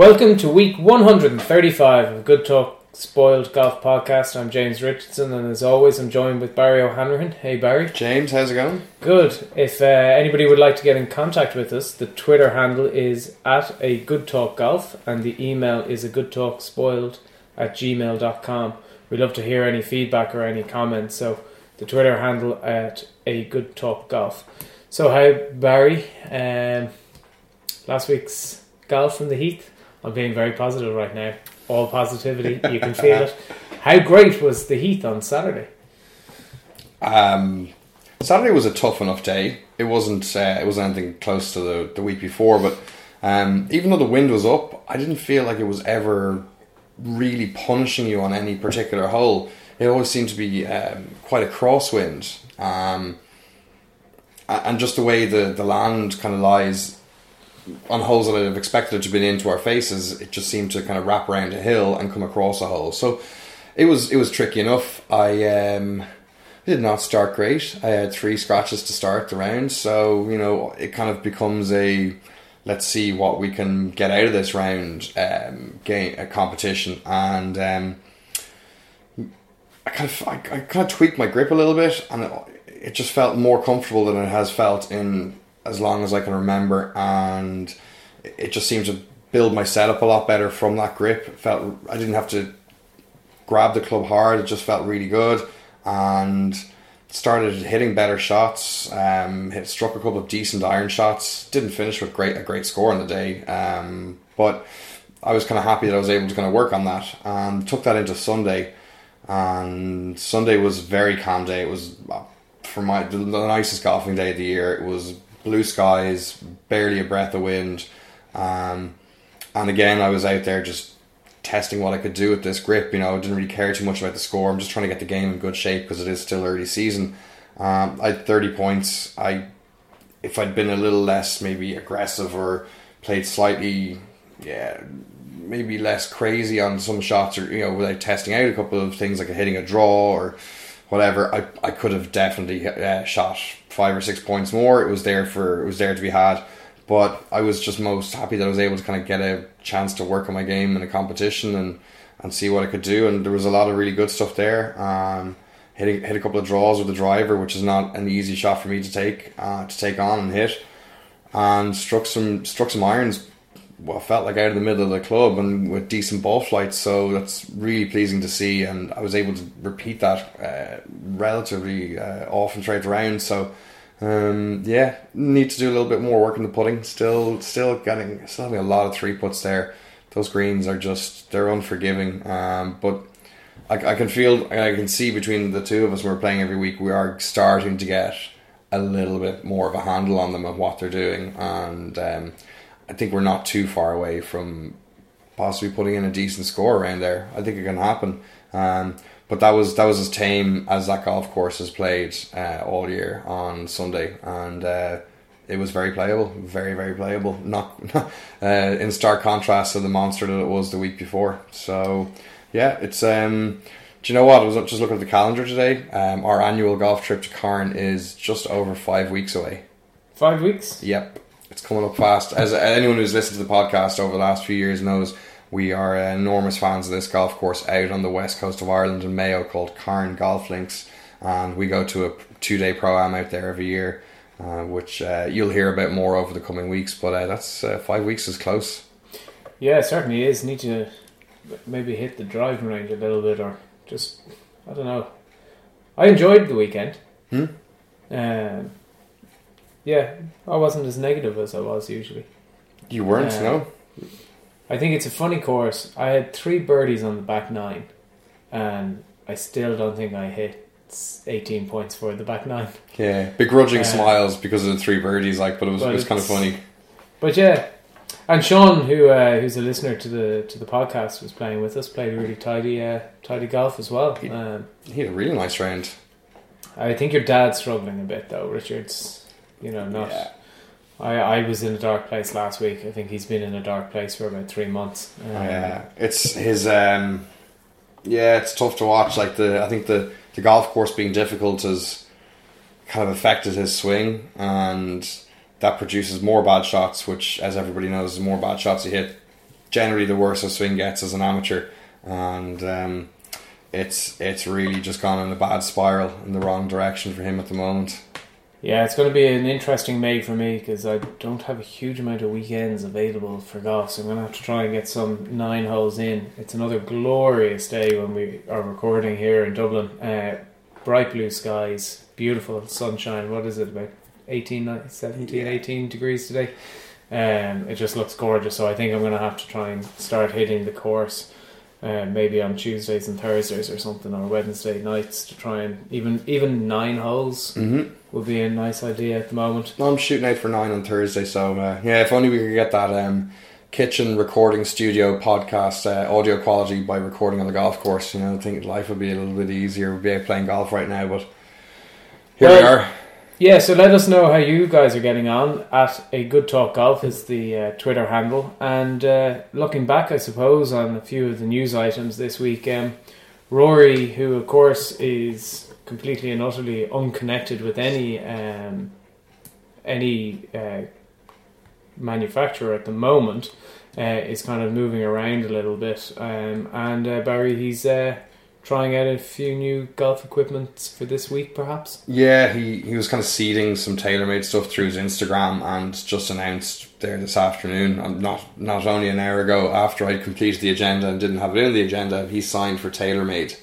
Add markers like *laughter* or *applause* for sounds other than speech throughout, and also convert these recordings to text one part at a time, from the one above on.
Welcome to week 135 of Good Talk Spoiled Golf Podcast. I'm James Richardson, and as always, I'm joined with Barry O'Hanrahan. Hey, Barry. James, how's it going? Good. If uh, anybody would like to get in contact with us, the Twitter handle is at a Good Talk Golf, and the email is a Good Talk Spoiled at gmail.com. We'd love to hear any feedback or any comments. So the Twitter handle at a Good Talk Golf. So hi, Barry. Um, last week's golf from the Heath. I'm being very positive right now. All positivity, you can feel it. How great was the heat on Saturday? Um, Saturday was a tough enough day. It wasn't. Uh, it wasn't anything close to the, the week before, but um, even though the wind was up, I didn't feel like it was ever really punishing you on any particular hole. It always seemed to be um, quite a crosswind, um, and just the way the, the land kind of lies on holes that I'd have expected it to be into our faces, it just seemed to kind of wrap around a hill and come across a hole. So it was it was tricky enough. I um, did not start great. I had three scratches to start the round, so you know it kind of becomes a let's see what we can get out of this round um, game a competition and. Um, I kind of I, I kind of tweaked my grip a little bit, and it, it just felt more comfortable than it has felt in as long as I can remember, and it just seemed to build my setup a lot better from that grip. Felt I didn't have to grab the club hard; it just felt really good, and started hitting better shots. Um, hit struck a couple of decent iron shots. Didn't finish with great a great score on the day, um, but I was kind of happy that I was able to kind of work on that and took that into Sunday. And Sunday was very calm day. It was uh, for my the nicest golfing day of the year. It was blue skies, barely a breath of wind, um, and again I was out there just testing what I could do with this grip. You know, I didn't really care too much about the score. I'm just trying to get the game in good shape because it is still early season. Um, I had 30 points. I if I'd been a little less maybe aggressive or played slightly, yeah, maybe less crazy on some shots or you know without testing out a couple of things like hitting a draw or whatever, I, I could have definitely uh, shot five or six points more. It was there for it was there to be had, but I was just most happy that I was able to kind of get a chance to work on my game in a competition and and see what I could do. And there was a lot of really good stuff there. Um, hit a, hit a couple of draws with the driver, which is not an easy shot for me to take uh, to take on and hit, and struck some struck some irons. Well, felt like out of the middle of the club and with decent ball flights, so that's really pleasing to see. And I was able to repeat that uh, relatively uh, often throughout the round. So, um, yeah, need to do a little bit more work in the putting. Still, still getting, still having a lot of three puts there. Those greens are just they're unforgiving. Um, but I, I can feel, I can see between the two of us we're playing every week, we are starting to get a little bit more of a handle on them and what they're doing, and um, I think we're not too far away from possibly putting in a decent score around there. I think it can happen. Um, but that was that was as tame as that golf course has played uh, all year on Sunday, and uh, it was very playable, very very playable. Not *laughs* uh, in stark contrast to the monster that it was the week before. So yeah, it's um. Do you know what? I was just looking at the calendar today. Um, our annual golf trip to Carne is just over five weeks away. Five weeks? Yep, it's coming up fast. As anyone who's listened to the podcast over the last few years knows, we are enormous fans of this golf course out on the west coast of Ireland in Mayo called Carne Golf Links, and we go to a two-day pro am out there every year, uh, which uh, you'll hear a bit more over the coming weeks. But uh, that's uh, five weeks is close. Yeah, it certainly is. Need to maybe hit the driving range a little bit, or just I don't know. I enjoyed the weekend. Hmm? Um, yeah, I wasn't as negative as I was usually. You weren't, Uh, no? I think it's a funny course. I had three birdies on the back nine, and I still don't think I hit 18 points for the back nine. Yeah, begrudging uh, smiles because of the three birdies, like, but it was it was kind of funny. But yeah, And Sean, who uh, who's a listener to the to the podcast, was playing with us. Played really tidy uh, tidy golf as well. Um, He had a really nice round. I think your dad's struggling a bit though, Richard's. You know, not. Yeah. I, I was in a dark place last week. I think he's been in a dark place for about three months. Um, Yeah, it's his. Um, yeah, it's tough to watch. Like the, I think the the golf course being difficult has kind of affected his swing, and that produces more bad shots. Which, as everybody knows, the more bad shots you hit, generally the worse a swing gets as an amateur, and um, it's it's really just gone in a bad spiral in the wrong direction for him at the moment. Yeah, it's going to be an interesting May for me because I don't have a huge amount of weekends available for golf, so I'm going to have to try and get some nine holes in. It's another glorious day when we are recording here in Dublin. Uh, bright blue skies, beautiful sunshine. What is it, about 18, 17, 18 degrees today? Um, it just looks gorgeous, so I think I'm going to have to try and start hitting the course. Uh, maybe on Tuesdays and Thursdays or something, or Wednesday nights to try and even even nine holes Mm-hmm. would be a nice idea at the moment. I'm shooting out for nine on Thursday, so uh, yeah, if only we could get that um, kitchen recording studio podcast uh, audio quality by recording on the golf course. You know, I think life would be a little bit easier. We'd be out playing golf right now, but here we are. Yeah, so let us know how you guys are getting on. At a good talk golf is the uh, Twitter handle, and uh, looking back, I suppose, on a few of the news items this week. Um, Rory, who of course is completely and utterly unconnected with any um, any uh, manufacturer at the moment, uh, is kind of moving around a little bit. Um, and uh, Barry, he's uh, trying out a few new golf equipment for this week, perhaps. Yeah, he, he was kind of seeding some TaylorMade stuff through his Instagram and just announced there this afternoon, um, not not only an hour ago after I'd completed the agenda and didn't have it in the agenda, he signed for TaylorMade.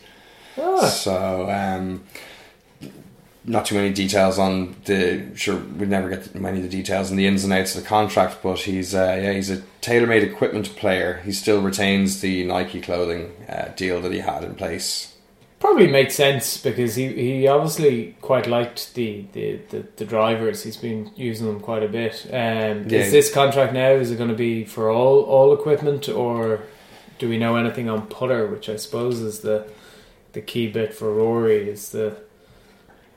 Ah. So, um, not too many details on the. Sure, we'd never get many of the details and the ins and outs of the contract, but he's uh, yeah he's a TaylorMade equipment player. He still retains the Nike clothing uh, deal that he had in place. Probably makes sense because he, he obviously quite liked the, the, the, the drivers. He's been using them quite a bit. Um, Yeah. Is this contract now? Is it going to be for all all equipment, or do we know anything on putter? Which I suppose is the the key bit for Rory is the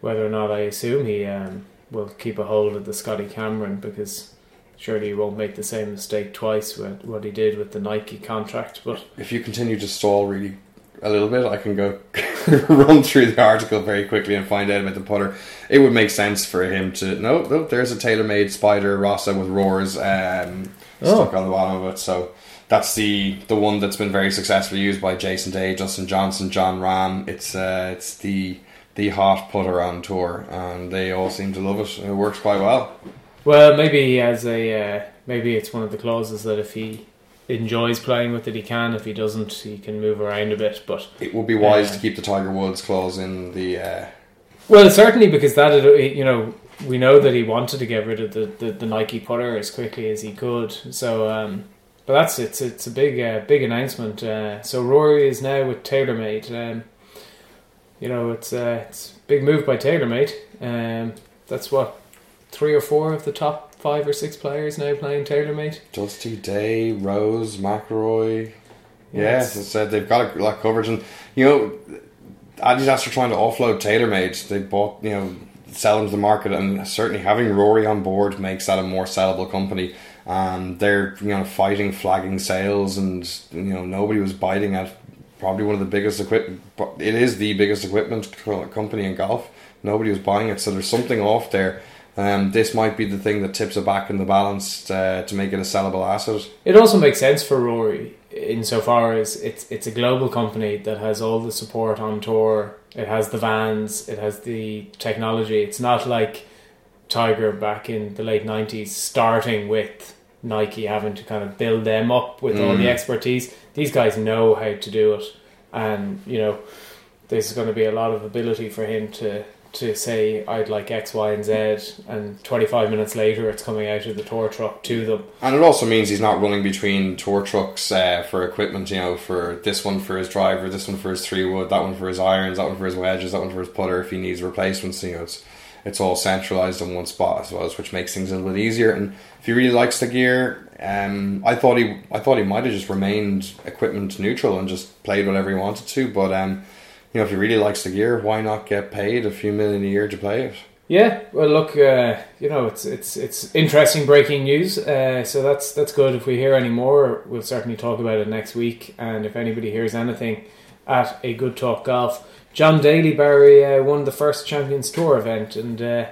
whether or not I assume he um, will keep a hold of the Scotty Cameron because surely he won't make the same mistake twice with what he did with the Nike contract. But If you continue to stall really a little bit, I can go *laughs* run through the article very quickly and find out about the putter. It would make sense for him to no, no. There's a TaylorMade Spider Rossa with roars um, Oh. stuck on the bottom of it. So that's the the one that's been very successfully used by Jason Day, Dustin Johnson, Jon Rahm. It's uh, it's the the hot putter on tour, and they all seem to love it. It works quite well. Well, maybe he has a uh, maybe it's one of the clauses that if he enjoys playing with it, he can. If he doesn't, he can move around a bit. But It would be wise Yeah. to keep the Tiger Woods clause in the. Uh, well, certainly because that you know we know that he wanted to get rid of the, the, the Nike putter as quickly as he could. So, um, but that's it's it's a big uh, big announcement. Uh, so Rory is now with TaylorMade. Um, you know, it's uh, it's a big move by TaylorMade. Um, that's what three or four of the top five or six players now playing TaylorMade. Dusty Day, Rose, McIlroy. Yeah, Yes. as I said, they've got a lot of coverage, and you know, Adidas are trying to offload TaylorMade. They bought, you know, sell them to the market, and certainly having Rory on board makes that a more sellable company. And they're you know fighting flagging sales, and you know nobody was biting at probably one of the biggest equipment. It is the biggest equipment company in golf. Nobody was buying it, so there's something off there. Um, this might be the thing that tips it back in the balance uh, to make it a sellable asset. It also makes sense for Rory insofar as it's it's a global company that has all the support on tour. It has the vans. It has the technology. It's not like Tiger back in the late nineties starting with Nike having to kind of build them up with all the Mm. expertise. These guys know how to do it, and you know there's going to be a lot of ability for him to to say I'd like X, Y, and Z, and 25 minutes later it's coming out of the tour truck to them. And it also means he's not running between tour trucks uh, for equipment, you know, for this one for his driver, this one for his three wood, that one for his irons, that one for his wedges, that one for his putter if he needs replacements. You know, it's it's all centralized in one spot, I suppose, which makes things a little bit easier. And if he really likes the gear, Um, I thought he, I thought he might have just remained equipment neutral and just played whatever he wanted to. But um, you know, if he really likes the gear, why not get paid a few million a year to play it? Yeah, well, look, uh, you know, it's it's it's interesting breaking news. Uh, so that's that's good. If we hear any more, we'll certainly talk about it next week. And if anybody hears anything at a good talk golf, John Daly Barry uh, won the first Champions Tour event, and uh,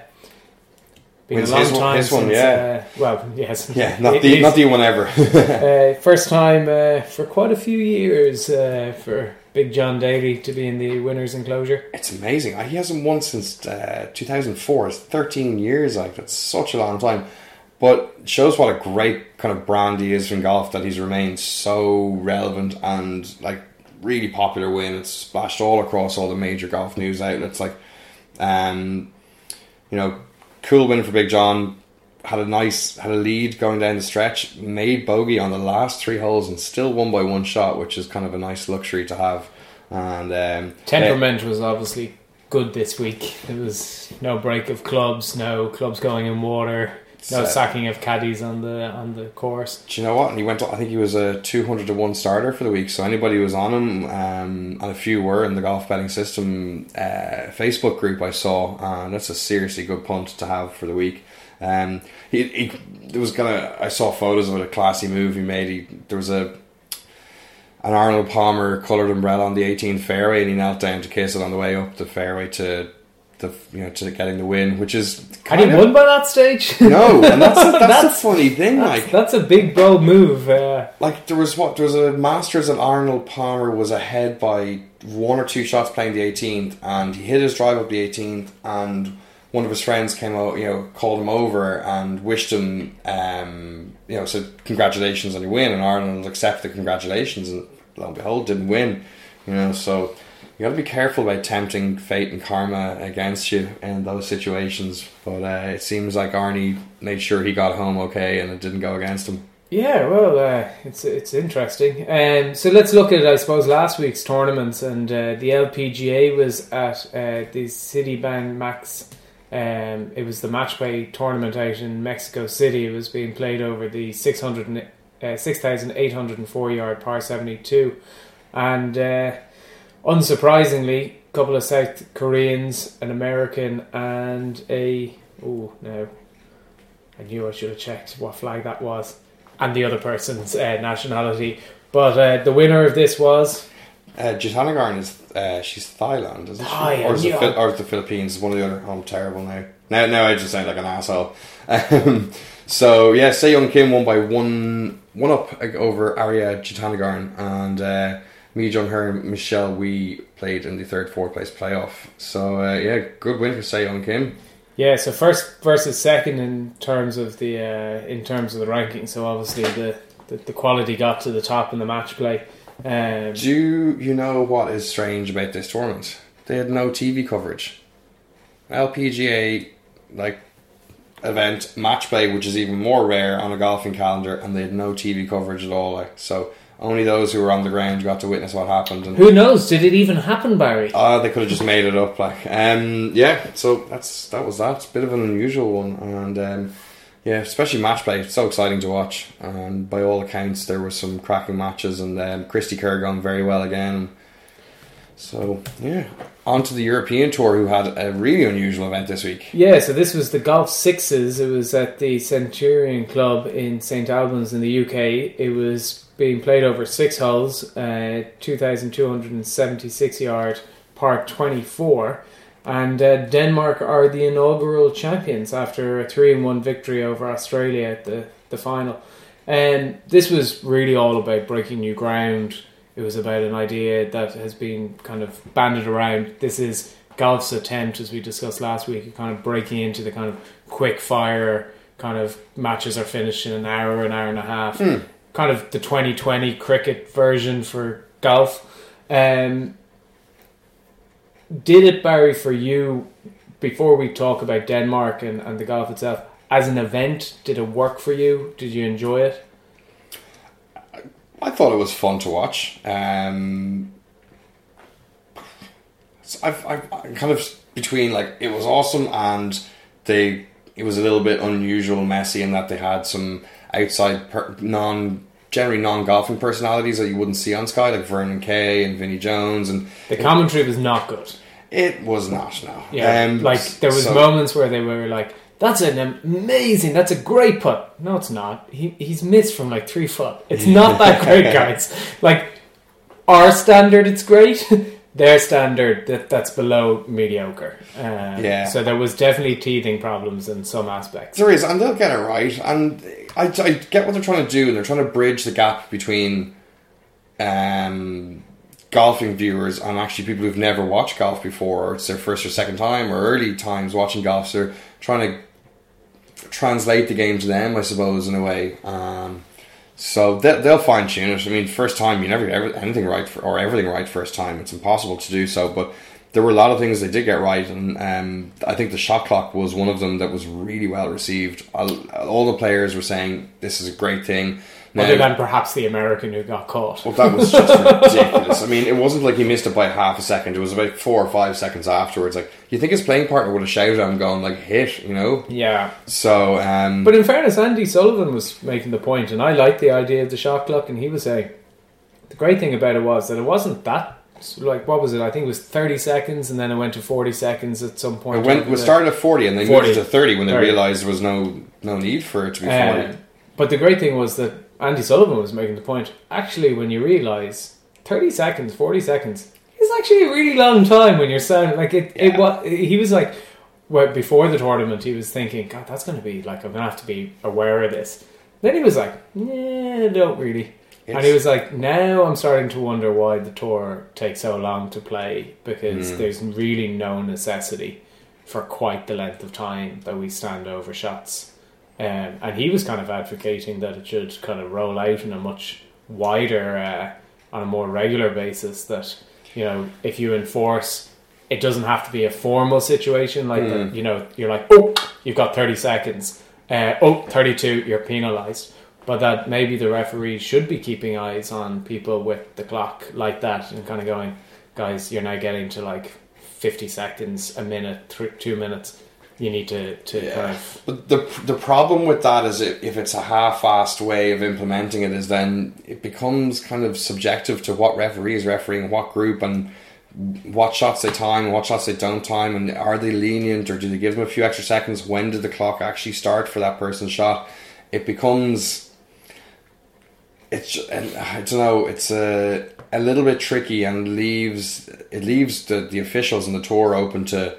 been Wins a long his one- time his one, yeah. Uh, well, *laughs* yes, Yeah, not the not the one ever. *laughs* uh, first time uh, for quite a few years uh, for Big John Daly to be in the winners' enclosure. It's amazing. He hasn't won since uh, 2004. It's 13 years. Like that's such a long time. But it shows what a great kind of brand he is in golf that he's remained so relevant and like really popular win. It's splashed all across all the major golf news outlets. Like, um, you know, cool win for Big John. Had a nice had a lead going down the stretch. Made bogey on the last three holes and still won by one shot, which is kind of a nice luxury to have. And um, Temperament was obviously good this week. There was no break of clubs, no clubs going in water, no sacking of caddies on the on the course. Do you know what? And he went. I think he was a two hundred to one starter for the week. So anybody who was on him, um, and a few were in the golf betting system uh, Facebook group I saw, and that's a seriously good punt to have for the week. Um, he, he there was gonna. I saw photos of it, a classy move he made. He, there was a an Arnold Palmer coloured umbrella on the 18th fairway, and he knelt down to kiss it on the way up the fairway to the you know to getting the win, which is Had he kind of- won by that stage? No, and that's a, *laughs* that's, That's- the funny thing. That's, like that's a big bold move. Uh, like there was what there was a Masters and Arnold Palmer was ahead by one or two shots playing the 18th, and he hit his drive up the 18th, and one of his friends came out, you know, called him over and wished him, um, you know, said congratulations on your win, and Arnold accepted the congratulations, and lo and behold, didn't win, you know, so. You got to be careful about tempting fate and karma against you in those situations. But uh, it seems like Arnie made sure he got home okay and it didn't go against him. yeah, well, uh, it's it's interesting. Um, so let's look at I suppose last week's tournaments, and uh, the LPGA was at uh, the Citibanamex. Um, it was the match play tournament out in Mexico City. It was being played over the 600 and, uh, 6,804 yard par 72. And uh, unsurprisingly, a couple of South Koreans, an American, and a. Oh, no. I knew I should have checked what flag that was and the other person's uh, nationality. But uh, the winner of this was. Uh, Jutanugarn is uh, she's Thailand, isn't she? Yeah, or, is yeah. Phil- or is the Philippines? One or the other. Oh, I'm terrible now. Now, now I just sound like an asshole. *laughs* Um, so yeah, Young Kim won by one one up over Ariya Jutanugarn, and uh, me, John, her, and Michelle, we played in the third, fourth place playoff. So uh, yeah, good win for Young Kim. Yeah, so first versus second in terms of the uh, in terms of the ranking. So obviously the, the, the quality got to the top in the match play. Um, Do you know what is strange about this tournament? They had no TV coverage. LPGA, like, event, match play, which is even more rare on a golfing calendar, and they had no TV coverage at all. Like, so only those who were on the ground got to witness what happened. And who knows? Did it even happen, Barry? uh, they could have just made it up. Like, um, yeah. So that's that was that. It's a bit of an unusual one, and um, yeah, especially match play. It's so exciting to watch. And by all accounts, there were some cracking matches, and um, Cristie Kerr going very well again. So yeah, on to the European tour, who had a really unusual event this week. Yeah, so this was the Golf Sixes. It was at the Centurion Club in St Albans in the UK. It was being played over six holes, uh, 2,276 yard, par 24. And uh, Denmark are the inaugural champions after a 3 1 victory over Australia at the, the final. And this was really all about breaking new ground. It was about an idea that has been kind of banded around. This is golf's attempt, as we discussed last week, at kind of breaking into the kind of quick fire kind of matches are finished in an hour, an hour and a half. Kind of the 2020 cricket version for golf. Um, did it, Barry, for you, before we talk about Denmark and, and the golf itself, as an event, did it work for you? Did you enjoy it? I thought it was fun to watch. Um, I've, I've I'm kind of between like it was awesome and they it was a little bit unusual, messy in that they had some outside per, non generally non golfing personalities that you wouldn't see on Sky, like Vernon Kay and Vinnie Jones, and The commentary was not good. it was not no. Yeah, Um, like there was so- moments where they were like, "That's an amazing, that's a great putt." No, it's not. He he's missed from like three foot. It's not that great, *laughs* guys. Like our standard, it's great. *laughs* Their standard, that that's below mediocre. Uh, Yeah. So there was definitely teething problems in some aspects. There is, and they'll get it right. And I, I get what they're trying to do, and they're trying to bridge the gap between um, golfing viewers and actually people who've never watched golf before, or it's their first or second time, or early times watching golf. So they're trying to translate the game to them, I suppose, in a way. Um, so they, they'll fine tune it. I mean, first time you never get anything right for, or everything right first time. It's impossible to do so, but there were a lot of things they did get right, and um, I think the shot clock was one of them that was really well received. All, all the players were saying this is a great thing. Now, Other than perhaps the American who got caught. well, that was just *laughs* ridiculous. I mean, it wasn't like he missed it by half a second. It was about four or five seconds afterwards. Like you think his playing partner would have shouted at him, going like "hit," you know? Yeah. So, um, But in fairness, Andy Sullivan was making the point, and I liked the idea of the shot clock. And he was saying the great thing about it was that it wasn't that like what was it? I think it was thirty seconds, and then it went to forty seconds at some point. it went the- started at forty, and they 40. moved it to thirty when they 30. realized there was no no need for it to be forty. Um, but the great thing was that Andy Sullivan was making the point. Actually, when you realise thirty seconds, forty seconds is actually a really long time when you're sounding like it. It Yeah. was. He was like, well, before the tournament, he was thinking, God, that's going to be like I'm going to have to be aware of this. Then he was like, Yeah, don't really. And he was like, now I'm starting to wonder why the tour takes so long to play because Hmm. there's really no necessity for quite the length of time that we stand over shots. Um, and he was kind of advocating that it should kind of roll out in a much wider, uh, on a more regular basis. That you know, if you enforce, it doesn't have to be a formal situation like that. You know, you're like, oh, you've got thirty seconds. Uh, oh, 32, you're penalised. But that maybe the referee should be keeping eyes on people with the clock like that and kind of going, guys, you're now getting to like 50 seconds, a minute, th- two minutes. You need to, to kind of. But the the problem with that is if, if it's a half-assed way of implementing it is then it becomes kind of subjective to what referee is refereeing what group and what shots they time what shots they don't time and are they lenient or do they give them a few extra seconds when did the clock actually start for that person's shot it becomes it's and I don't know it's a a little bit tricky and leaves it leaves the, the officials and the tour open to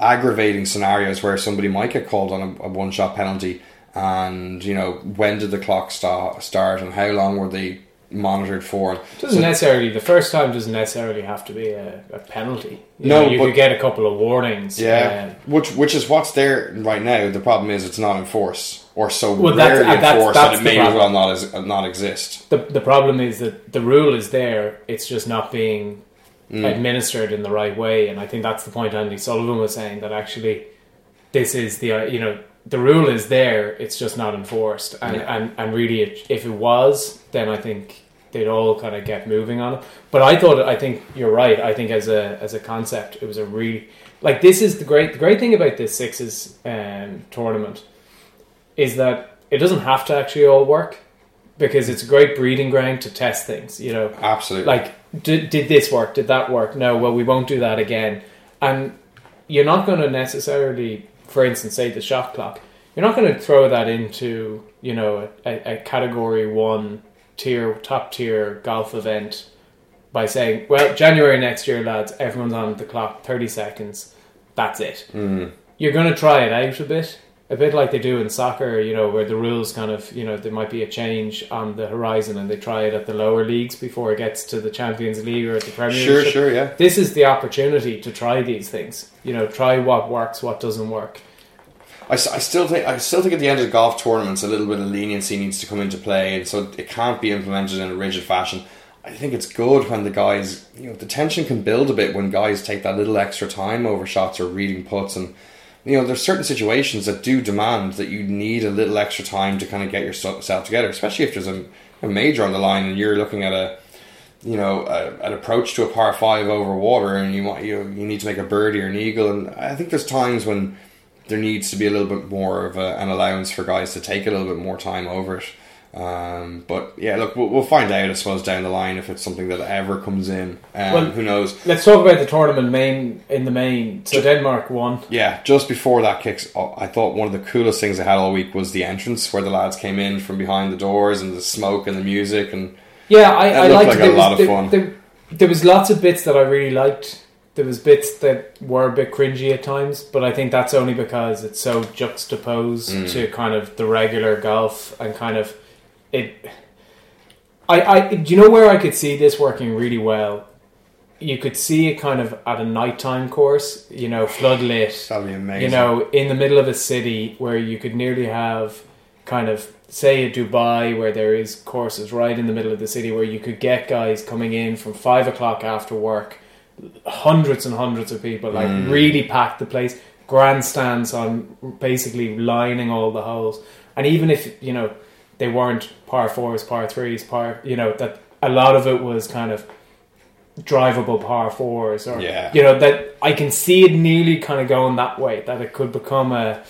aggravating scenarios where somebody might get called on a, a one shot penalty and you know when did the clock sta- start and how long were they monitored for Doesn't necessarily, the first time doesn't necessarily have to be a, a penalty. You No, know, you but- could get a couple of warnings. yeah um, which which is what's there right now the problem is it's not enforced or so Well, that's- rarely uh, that's- enforced that's that it may as well not as, not exist the the problem is that the rule is there. It's just not being administered in the right way, and I think that's the point Andy Sullivan was saying that actually this is the uh, you know the rule is there. It's just not enforced, and Yeah. and and really, it, if it was, then I think they'd all kind of get moving on it. But I thought I think you're right. I think as a as a concept, it was a really like this is the great the great thing about this sixes um, tournament is that it doesn't have to actually all work because it's a great breeding ground to test things. You know, absolutely like did, did this work? Did that work? No. Well, we won't do that again. And you're not going to necessarily, for instance, say the shot clock. You're not going to throw that into you know a, a category one tier top tier golf event by saying, well, January next year, lads, everyone's on the clock, thirty seconds. That's it mm. you're going to try it out a bit, a bit like they do in soccer, you know, where the rules kind of, you know, there might be a change on the horizon and they try it at the lower leagues before it gets to the Champions League or at the Premier sure League. sure yeah This is the opportunity to try these things. You know, try what works, what doesn't work. I, I still think I still think at the end of golf tournaments a little bit of leniency needs to come into play, and so it can't be implemented in a rigid fashion. I think it's good when the guys, you know, the tension can build a bit when guys take that little extra time over shots or reading puts, and you know, there's certain situations that do demand that you need a little extra time to kind of get yourself together, especially if there's a, a major on the line and you're looking at a you know, a, an approach to a par five over water, and you want you you need to make a birdie or an eagle. And I think there's times when there needs to be a little bit more of a, an allowance for guys to take a little bit more time over it. Um, but yeah, look, we'll, we'll find out, I suppose, down the line if it's something that ever comes in. Um, Well- who knows? Let's talk about the tournament main in the main. So Denmark won. Yeah, just before that kicks, off, I thought one of the coolest things I had all week was the entrance where the lads came in from behind the doors and the smoke and the music and Yeah, I, I liked like it. a There was- lot of there, fun. There, there was lots of bits that I really liked. There was bits that were a bit cringy at times, but I think that's only because it's so juxtaposed Mm. to kind of the regular golf and kind of it. I, I, do you know where I could see this working really well? You could see it kind of at a nighttime course, you know, floodlit, *sighs* that'd be amazing. you know, in the middle of a city where you could nearly have kind of say a Dubai where there is courses right in the middle of the city where you could get guys coming in from five o'clock after work, hundreds and hundreds of people, like Mm. really packed the place, grandstands on basically lining all the holes, and even if you know they weren't par fours, par threes, par you know that a lot of it was kind of drivable par fours or Yeah. you know that I can see it nearly kind of going that way that it could become a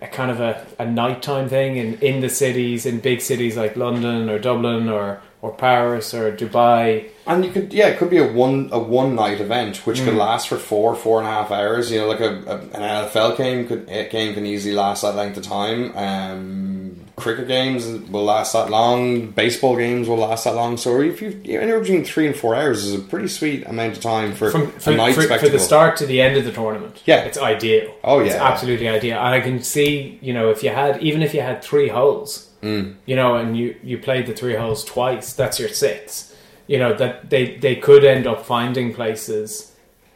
a kind of a, a nighttime thing in, in the cities in big cities like London or Dublin or or Paris or Dubai And you could, yeah, it could be a one a one night event which Mm. could last for four four and a half hours. You know, like a, a an NFL game could a game can easily last that length of time. Um, cricket games will last that long. Baseball games will last that long. So if you anywhere between three and four hours is a pretty sweet amount of time for from, night for, for the start to the end of the tournament Yeah. it's ideal Oh, it's yeah. absolutely ideal and I can see you know if you had even if you had three holes Mm. you know, and you you played the three holes twice, that's your six. You know that they they could end up finding places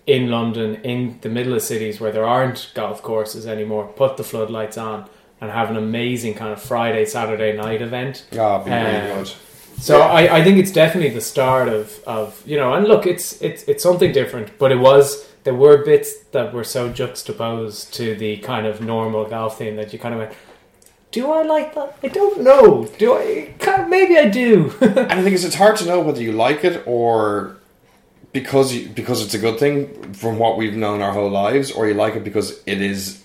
in London, in the middle of cities where there aren't golf courses anymore. Put the floodlights on and have an amazing kind of Friday Saturday night event. It'd be really Um, good. So Yeah. I, I think it's definitely the start of, of you know, and look, it's it's it's something different, but it was there were bits that were so juxtaposed to the kind of normal golf thing that you kind of went, do I like that? I don't know. Do I? Maybe I do. *laughs* And the thing is, it's hard to know whether you like it or because you, because it's a good thing from what we've known our whole lives, or you like it because it is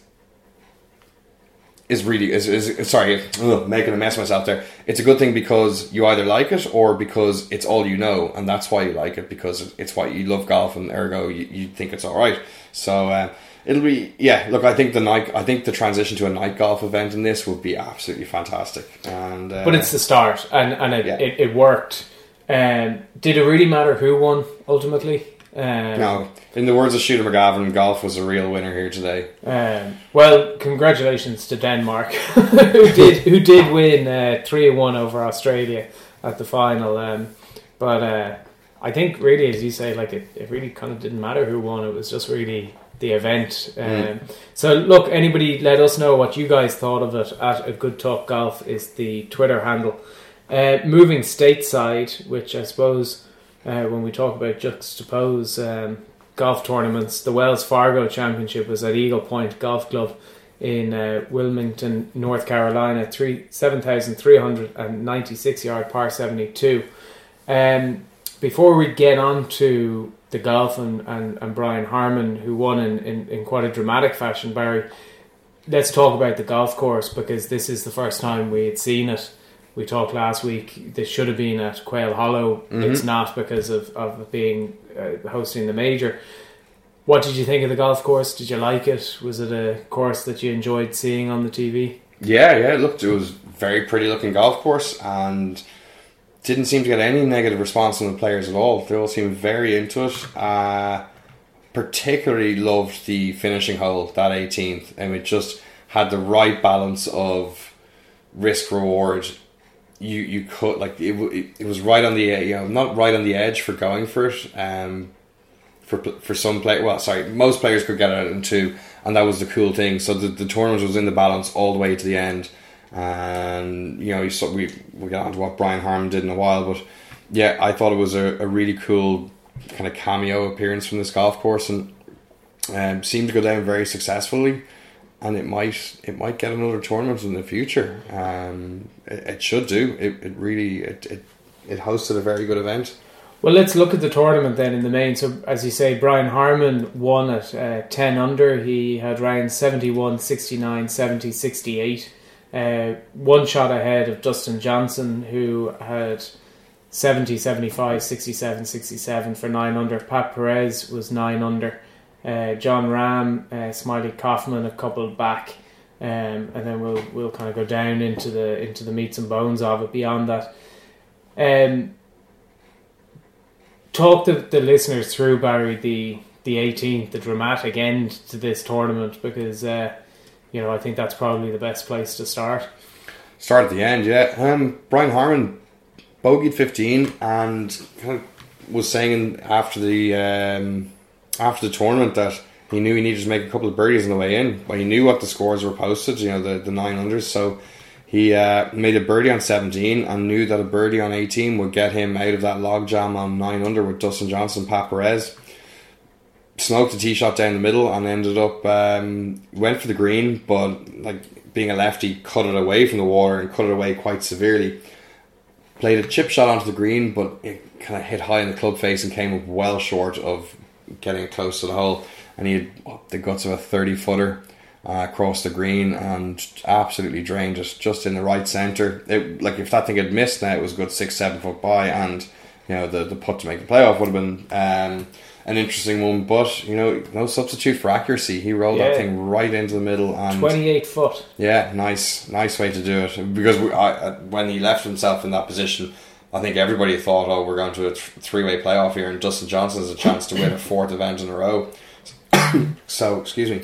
is really is, is sorry ugh, making a mess of myself there. It's a good thing because you either like it or because it's all you know, and that's why you like it because it's why you love golf, and ergo you, you think it's all right. So. Uh, It'll be yeah. Look, I think the night. I think the transition to a night golf event in this would be absolutely fantastic. And uh, but it's the start, and and it Yeah. it, it worked. Um, did it really matter who won ultimately? Um, No, in the words of Shooter McGavin, golf was a real winner here today. Um, well, congratulations to Denmark, *laughs* who did who did win three one over Australia at the final. Um, but uh, I think really, as you say, like it, it really kind of didn't matter who won. It was just really the event. Um, Mm. So look, anybody, let us know what you guys thought of it. At a good talk golf is the Twitter handle. Uh, moving stateside, which I suppose uh, when we talk about juxtapose um, golf tournaments, the Wells Fargo Championship was at Eagle Point Golf Club in uh, Wilmington, North Carolina, three seven thousand three hundred and ninety six yard par seventy two. Um, before we get on to the golf and, and, and Brian Harman, who won in, in, in quite a dramatic fashion, Barry, let's talk about the golf course because this is the first time we had seen it. We talked last week. This should have been at Quail Hollow. It's not because of of being uh, hosting the major. What did you think of the golf course? Did you like it? Was it a course that you enjoyed seeing on the TV? Yeah, yeah, it looked it was very pretty looking golf course and didn't seem to get any negative response from the players at all. They all seemed very into it. Uh, particularly loved the finishing hole, that 18th, and it just had the right balance of risk reward. You you could like it, it, it was right on the you know not right on the edge for going for it. Um, for for some play well sorry most players could get it in two and that was the cool thing so the, the tournament was in the balance all the way to the end and you know we we'll get on to what Brian Harman did in a while but yeah I thought it was a, a really cool kind of cameo appearance from this golf course and um, seemed to go down very successfully and it might it might get another tournament in the future um, it, it should do it, it really it, it, it hosted a very good event Well, let's look at the tournament then in the main. So, as you say, Brian Harman won at uh, 10 under. He had rounds 71, 69, 70, 68. Uh, one shot ahead of Dustin Johnson, who had 70, 75, 67, 67 for 9 under. Pat Perez was 9 under. Uh, Jon Rahm, uh, Smylie Kaufman a couple back. Um, and then we'll we'll kind of go down into the into the meats and bones of it beyond that. Um, talk the, the listeners through Barry the the 18th, the dramatic end to this tournament because uh, you know I think that's probably the best place to start. Start at the end, yeah. Um, Brian Harman bogeyed 15 and was saying after the um, after the tournament that he knew he needed to make a couple of birdies on the way in, but he knew what the scores were posted, you know, the, the nine unders. So he uh, made a birdie on 17 and knew that a birdie on 18 would get him out of that logjam on 9 under with Dustin Johnson, Pat Perez. Smoked a tee shot down the middle and ended up, um, went for the green, but like being a lefty, cut it away from the water and cut it away quite severely. Played a chip shot onto the green, but it kind of hit high in the club face and came up well short of getting close to the hole and he had the guts of a 30 footer uh, across the green and absolutely drained just just in the right centre. It like if that thing had missed now, it was a good six seven foot by, and you know the the putt to make the playoff would have been. Um, an interesting one, but you know, no substitute for accuracy. He rolled yeah. that thing right into the middle and twenty-eight foot. Yeah, nice, nice way to do it. Because we, I, when he left himself in that position, I think everybody thought, "Oh, we're going to a th- three-way playoff here," and Dustin Johnson has a chance to win a fourth event in a row. *coughs* so, excuse me.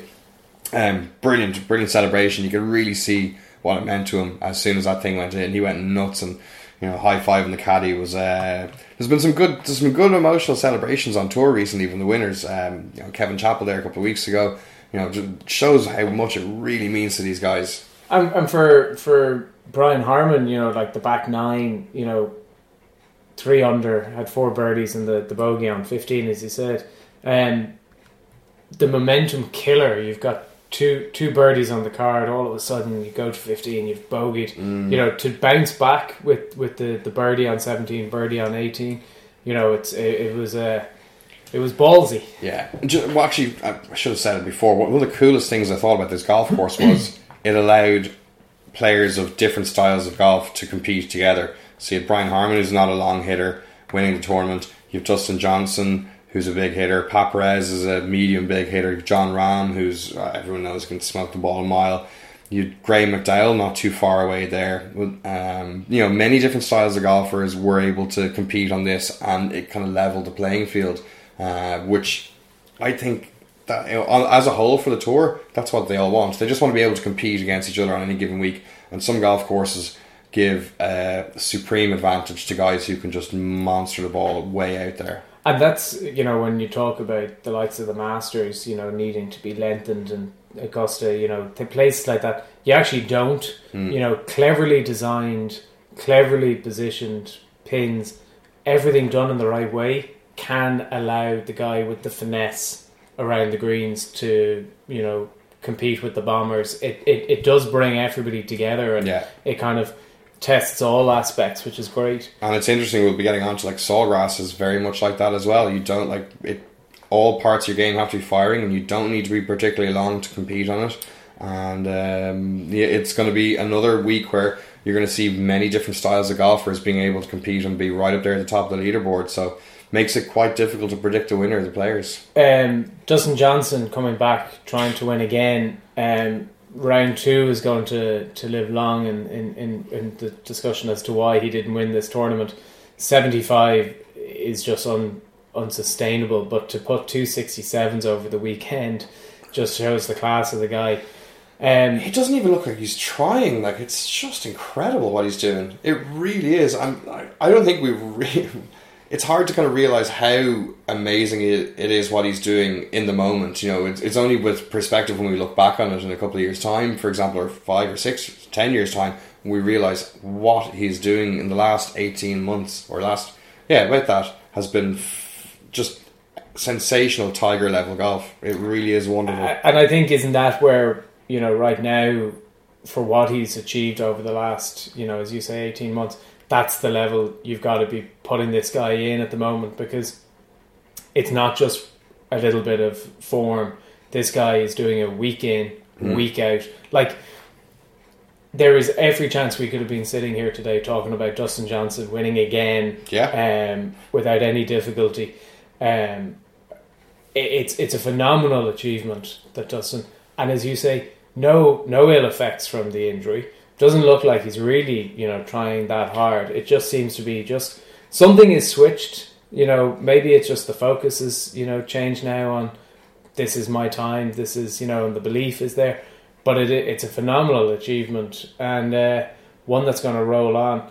Um, brilliant, brilliant celebration. You could really see what it meant to him as soon as that thing went in. He went nuts and you know, high five in the caddy was. Uh, there's been some good, there's some good emotional celebrations on tour recently from the winners. Um, you know, Kevin Chappell there a couple of weeks ago. You know, shows how much it really means to these guys. And, and for for Brian Harman, you know, like the back nine, you know, three under had four birdies and the the bogey on fifteen, as you said. Um, the momentum killer. You've got two two birdies on the card. All of a sudden, you go to fifteen. You've bogeyed. Mm. You know to bounce back with with the the birdie on seventeen, birdie on eighteen. You know it's it, it was a. Uh, it was ballsy. Yeah. Well, actually, I should have said it before. One of the coolest things I thought about this golf course was *coughs* it allowed players of different styles of golf to compete together. So you had Brian Harman, who's not a long hitter, winning the tournament. You have Dustin Johnson, who's a big hitter. Pat Perez is a medium big hitter. Jon Rahm, who's uh, everyone knows can smoke the ball a mile. You Graeme McDowell, not too far away there. Um, you know, many different styles of golfers were able to compete on this, and it kind of leveled the playing field, uh, which I think that you know, as a whole for the tour, that's what they all want. They just want to be able to compete against each other on any given week. And some golf courses give a supreme advantage to guys who can just monster the ball way out there. And that's you know when you talk about the likes of the Masters, you know needing to be lengthened and Augusta, you know the places like that, you actually don't. Mm. You know, cleverly designed, cleverly positioned pins, everything done in the right way can allow the guy with the finesse around the greens to you know compete with the bombers. It it, it does bring everybody together, and yeah. it kind of tests all aspects, which is great. And it's interesting. We'll be getting onto like sawgrass is very much like that as well. You don't like it. All parts of your game have to be firing, and you don't need to be particularly long to compete on it. And um, it's going to be another week where you're going to see many different styles of golfers being able to compete and be right up there at the top of the leaderboard. So makes it quite difficult to predict the winner of the players. Um, Dustin Johnson coming back, trying to win again. Um, round two is going to, to live long in, in, in, in, the discussion as to why he didn't win this tournament. 75 is just un, unsustainable, but to put two 67s over the weekend just shows the class of the guy. Um, he doesn't even look like he's trying. Like it's just incredible what he's doing. It really is. I'm. I, I don't think we *laughs* really it's hard to kind of realize how amazing it, it is what he's doing in the moment. You know, it's, it's only with perspective when we look back on it in a couple of years' time, for example, or five or six, ten years' time, we realize what he's doing in the last 18 months or last, yeah, about that has been f- just sensational Tiger level golf. It really is wonderful. And I think, isn't that where, you know, right now, for what he's achieved over the last, you know, as you say, eighteen months. That's the level you've got to be putting this guy in at the moment because it's not just a little bit of form. This guy is doing a week in, Mm. week out. Like there is every chance we could have been sitting here today talking about Dustin Johnson winning again Yeah. um, without any difficulty. Um, it, it's it's a phenomenal achievement that Dustin, and as you say, no no ill effects from the injury. Doesn't look like he's really you know trying that hard. It just seems to be just something is switched. You know, maybe it's just the focus is you know changed now on this is my time. This is you know, and the belief is there. But it it's a phenomenal achievement and uh, one that's going to roll on.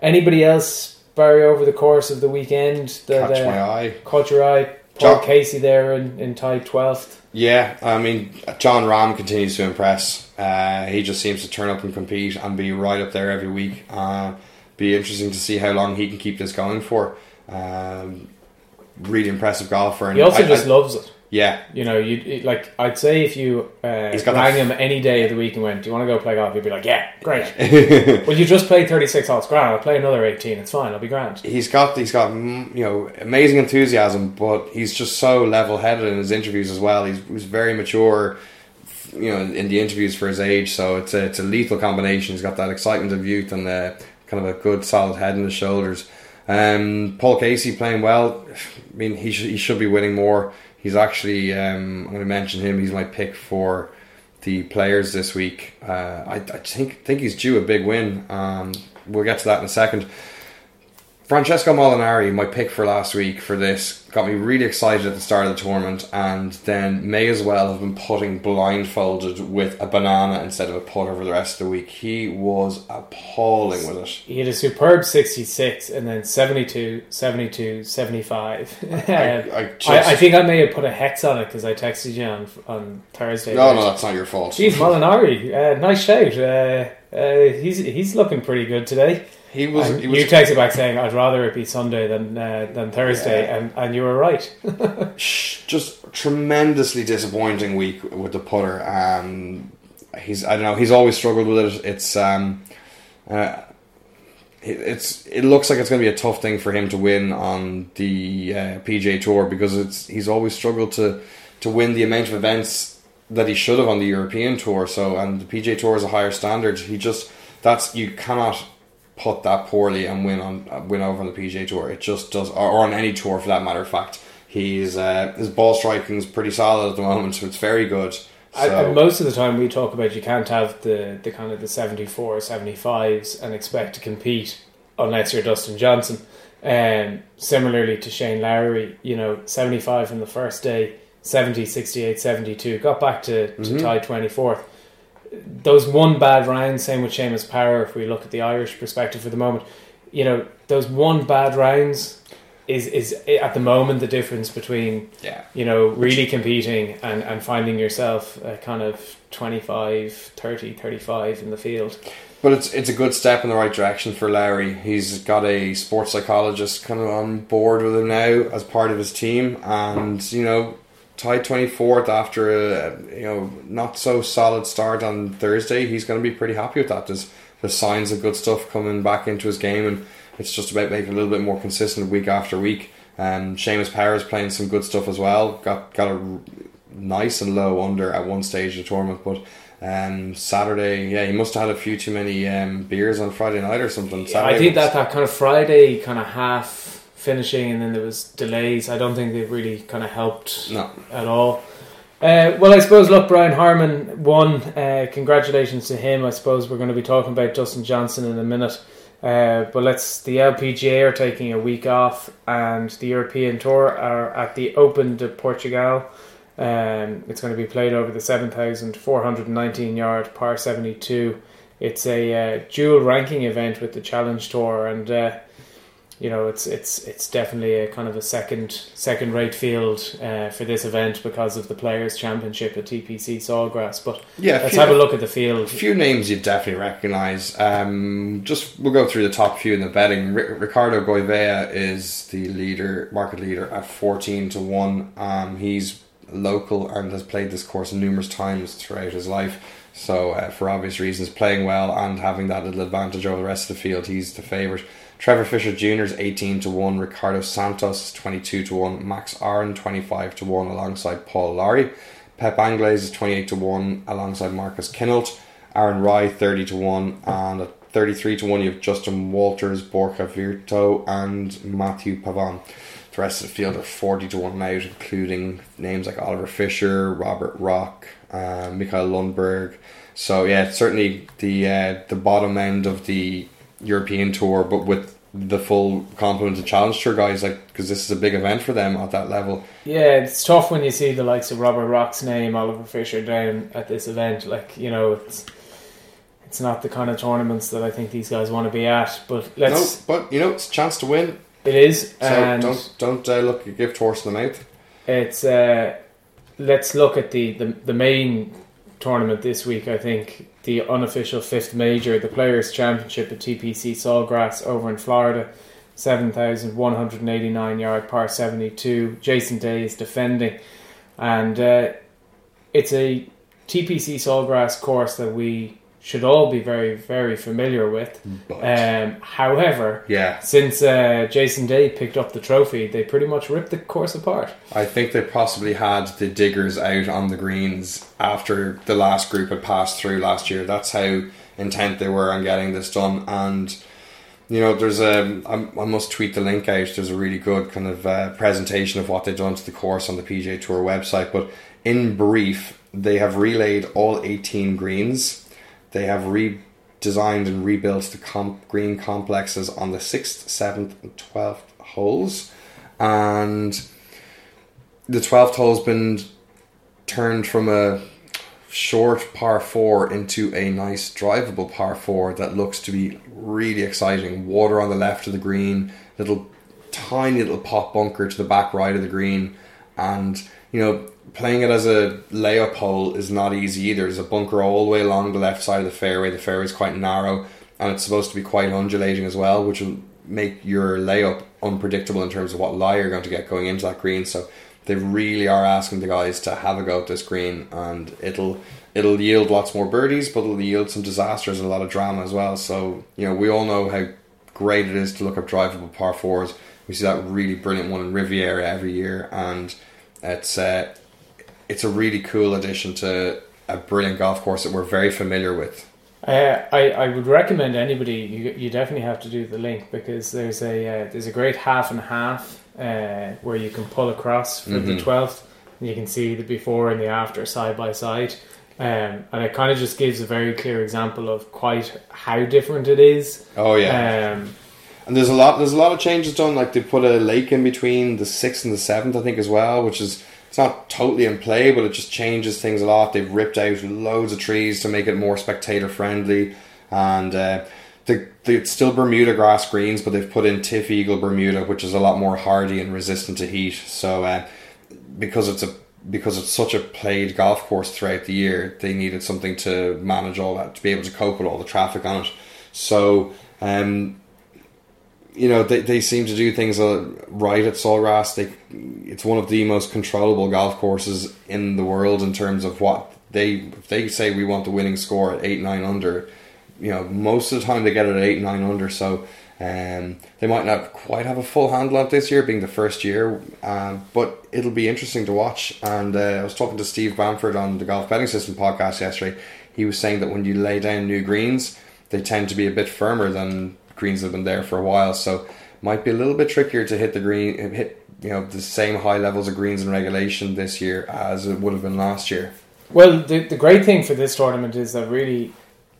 Anybody else, Barry, over the course of the weekend that Catch uh, my eye. caught your eye? Paul John- Casey there in, in tied 12th. Yeah, I mean, Jon Rahm continues to impress. Uh, he just seems to turn up and compete and be right up there every week. Uh, be interesting to see how long he can keep this going for. Um, really impressive golfer. And He also I- just I- loves it. Yeah, You know, you like I'd say if you uh, He's got rang that- him any day of the week and went, "Do you want to go play golf?" He'd be like, "Yeah, great." *laughs* well, you just played *laughs* 36 holes, grand. I'll play another 18. It's fine. I'll be grand. he's got he's got mm, you know amazing enthusiasm, but he's just so level headed in his interviews as well. He's, he's very mature, you know, in the interviews for his age. So it's a it's a lethal combination. He's got that excitement of youth and uh, kind of a good solid head in his shoulders. Um, Paul Casey playing well. *sighs* I mean, he should he should be winning more. He's actually um, I'm going to mention him. He's my pick for the players this week. Uh, I, I think think he's due a big win. Um, we'll get to that in a second. Francesco Molinari, my pick for last week for this, got me really excited at the start of the tournament, and then may as well have been putting blindfolded with a banana instead of a putter for the rest of the week. He was appalling with it. He had a superb 66 and then 72, 72, 75. *laughs* Um, I just- I, I think I may have put a hex on it because I texted you on, on Thursday. No, no, that's not your fault. Jeez, Molinari, uh, nice shout. Uh, uh, he's he's looking pretty good today. He was. And He was you texted back saying I'd rather it be Sunday than uh, than Thursday, Yeah. and, and you were right. *laughs* *laughs* just tremendously disappointing week with the putter. Um, he's I don't know. He's always struggled with it. It's um, uh, it- it's it looks like it's going to be a tough thing for him to win on the uh, PGA Tour because it's he's always struggled to to win the amount of events that he should have on the European Tour. So and the PGA Tour is a higher standard. He just that's you cannot put that poorly and win on uh, win over on the PGA Tour. It just does, or, or on any tour for that matter of fact. He's uh, his ball striking is pretty solid at the moment, so it's very good. So and most of the time we talk about you can't have the, the kind of the 74, 75s and expect to compete unless you're Dustin Johnson. Um, similarly to Shane Lowry, you know, 75 from the first day, 70, 68, 72, got back to, to Mhm. tie 24th. Those one bad rounds, same with Seamus Power, if we look at the Irish perspective for the moment, you know, those one bad rounds is, is eh, at the moment the difference between yeah, you know, really competing and, and finding yourself a kind of 25, 30, 35 in the field. but it's it's a good step in the right direction for Lowry. He's got a sports psychologist kind of on board with him now as part of his team, and you know, tied twenty fourth after a you know not so solid start on Thursday. He's going to be pretty happy with that. There's there's signs of good stuff coming back into his game, and it's just about making it a little bit more consistent week after week. Um, Seamus Power is playing some good stuff as well. Got got a nice and low under at one stage of the tournament, but um, Saturday, yeah, he must have had a few too many um, beers on Friday night or something. Saturday I think was- that that kind of Friday kind of half finishing and then there was delays. I don't think they really kind of helped no, at all. Uh, well, I suppose, look, Brian Harman won. Uh, congratulations to him. I suppose we're going to be talking about Dustin Johnson in a minute. Uh, but let's. The LPGA are taking a week off, and the European Tour are at the Open de Portugal. Um, it's going to be played over the 7,419 yard par 72. It's a uh, dual ranking event with the Challenge Tour, and uh, you know it's it's it's definitely a kind of a second second rate field uh, for this event because of the Players Championship at TPC Sawgrass. But yeah. let's few- have a look at the field. A few names you definitely recognise. Um, just we'll go through the top few in the betting. Ri- Ricardo Gouveia is the leader, market leader at fourteen to one. Um, he's local and has played this course numerous times throughout his life. So uh, for obvious reasons, playing well and having that little advantage over the rest of the field, he's the favourite. Trevor Fisher Jr. is 18 to 1, Ricardo Santos is 22 to 1, Max Orrin 25 to 1 alongside Paul Lawrie. Pep Angles is 28 to 1 alongside Marcus Kinhult. Aaron Rai 30 to 1 and at 33 to 1 you have Justin Walters, Borja Virto and Matthew Pavon. The rest of the field are 40 to 1 out, including names like Oliver Fisher, Robert Rock, uh, Mikael Lundberg. So yeah, certainly the uh, the bottom end of the European tour, but with the full complement of challenge tour guys, like because this is a big event for them at that level. Yeah, it's tough when you see the likes of Robert Rock's name, Oliver Fisher down at this event. Like you know, it's it's not the kind of tournaments that I think these guys want to be at. But let's. No, but you know, it's a chance to win. It is, So and don't don't uh, look a gift horse in the mouth. it's. Uh, let's look at the, the the main tournament this week. I think the unofficial fifth major, the Players Championship at TPC Sawgrass over in Florida. 7,189 yard par 72. Jason Day is defending. And uh, it's a TPC Sawgrass course that we should all be very, very familiar with. Um, however, yeah, since uh, Jason Day picked up the trophy, they pretty much ripped the course apart. I think they possibly had the diggers out on the greens after the last group had passed through last year. That's how intent they were on getting this done. And you know, there's a I, I must tweet the link out. There's a really good kind of uh, presentation of what they've done to the course on the PGA Tour website. But in brief, they have relayed all 18 greens. They have redesigned and rebuilt the comp- green complexes on the sixth, seventh, and twelfth holes, and the twelfth hole's been turned from a short par four into a nice drivable par four that looks to be really exciting. Water on the left of the green, little tiny little pop bunker to the back right of the green, and you know playing it as a layup hole is not easy either. There's a bunker all the way along the left side of the fairway. The fairway is quite narrow, and it's supposed to be quite undulating as well, which will make your layup unpredictable in terms of what lie you're going to get going into that green. So they really are asking the guys to have a go at this green, and it'll it'll yield lots more birdies, but it'll yield some disasters and a lot of drama as well. So you know we all know how great it is to look up drivable par fours. We see that really brilliant one in Riviera every year, and it's uh, it's a really cool addition to a brilliant golf course that we're very familiar with. Uh, I, I would recommend anybody you, you definitely have to do the link because there's a uh, there's a great half and half uh, where you can pull across for the Mhm. twelfth and you can see the before and the after side by side um, and it kind of just gives a very clear example of quite how different it is Oh yeah, um, and there's a lot there's a lot of changes done. Like they put a lake in between the sixth and the seventh, I think as well, which is it's not totally in play, but it just changes things a lot. They've ripped out loads of trees to make it more spectator friendly, and uh, the, the it's still Bermuda grass greens, but they've put in TifEagle Bermuda, which is a lot more hardy and resistant to heat. So uh, because it's a because it's such a played golf course throughout the year, they needed something to manage all that to be able to cope with all the traffic on it. So. Um, you know they, they seem to do things uh, right at Sawgrass. They it's one of the most controllable golf courses in the world in terms of what they they say we want the winning score at eight nine under. You know most of the time they get it at eight nine under. So um, they might not quite have a full handle on this year, being the first year. Um, but it'll be interesting to watch. And uh, I was talking to Steve Bamford on the Golf Betting System podcast yesterday. He was saying that when you lay down new greens, they tend to be a bit firmer than greens have been there for a while. So might be a little bit trickier to hit the green, hit you know the same high levels of greens in regulation this year as it would have been last year. Well, the, the great thing for this tournament is that really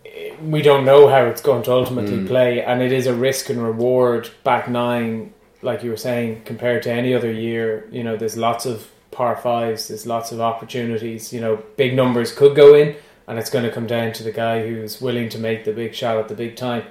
eh, we don't know how it's going to ultimately Mm. play, and it is a risk and reward back nine, like you were saying, compared to any other year. You know, there's lots of par fives, there's lots of opportunities. You know, big numbers could go in, and it's going to come down to the guy who's willing to make the big shot at the big time.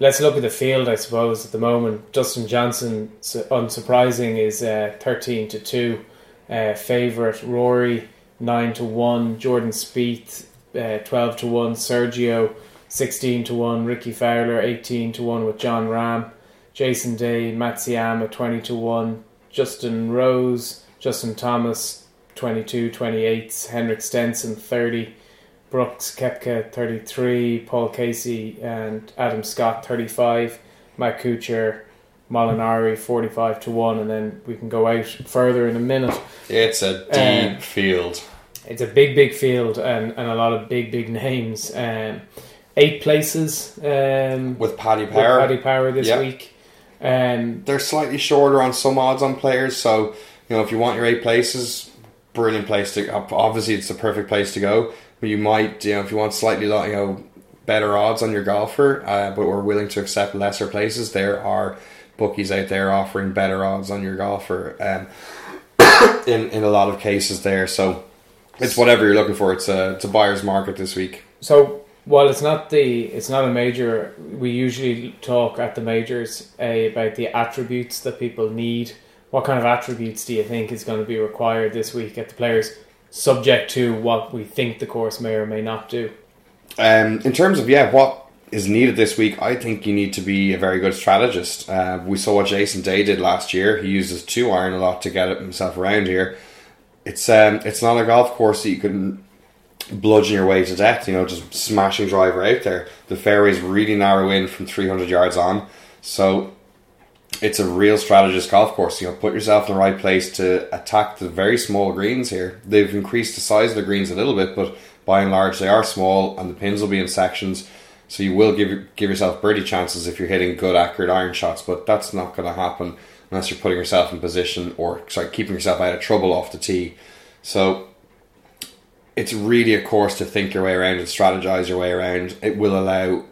Let's look at the field, I suppose, at the moment. Dustin Johnson, unsurprising, is uh, 13 to 2. Uh, favourite Rory, 9 to 1. Jordan Spieth, uh, 12 to 1. Sergio, 16 to 1. Rickie Fowler, 18 to 1 with Jon Rahm. Jason Day, Matsuyama, 20 to 1. Justin Rose, Justin Thomas, 22, 28. Henrik Stenson, 30. Brooks Koepka 33, Paul Casey and Adam Scott 35, Matt Kuchar, Molinari 45 to 1, and then we can go out further in a minute. It's a deep Um, field. It's a big, big field and, and a lot of big, big names. Um, eight places um, With Paddy with Power, Paddy Power this Yeah. week. Um, they're slightly shorter on some odds on players. So you know, if you want your eight places, brilliant place to. Obviously, it's the perfect place to go. You might, you know, if you want slightly, you know, better odds on your golfer, uh, but we're willing to accept lesser places. There are bookies out there offering better odds on your golfer. Um, *coughs* in in a lot of cases there, so it's whatever you're looking for. It's a it's a buyer's market this week. So while it's not the it's not a major, we usually talk at the majors uh, about the attributes that people need. What kind of attributes do you think is going to be required this week at the players, subject to what we think the course may or may not do? Um, in terms of yeah, what is needed this week, I think you need to be a very good strategist. Uh, we saw what Jason Day did last year. He uses two iron a lot to get himself around here. It's um, it's not a golf course that you can bludgeon your way to death. You know, just smashing driver out there. The fairway's really narrow in from three hundred yards on, so it's a real strategist golf course. You know, put yourself in the right place to attack the very small greens here. They've increased the size of the greens a little bit, but by and large they are small, and the pins will be in sections. So you will give give yourself birdie chances if you're hitting good, accurate iron shots, but that's not going to happen unless you're putting yourself in position or sorry, keeping yourself out of trouble off the tee. So it's really a course to think your way around and strategize your way around. It will allow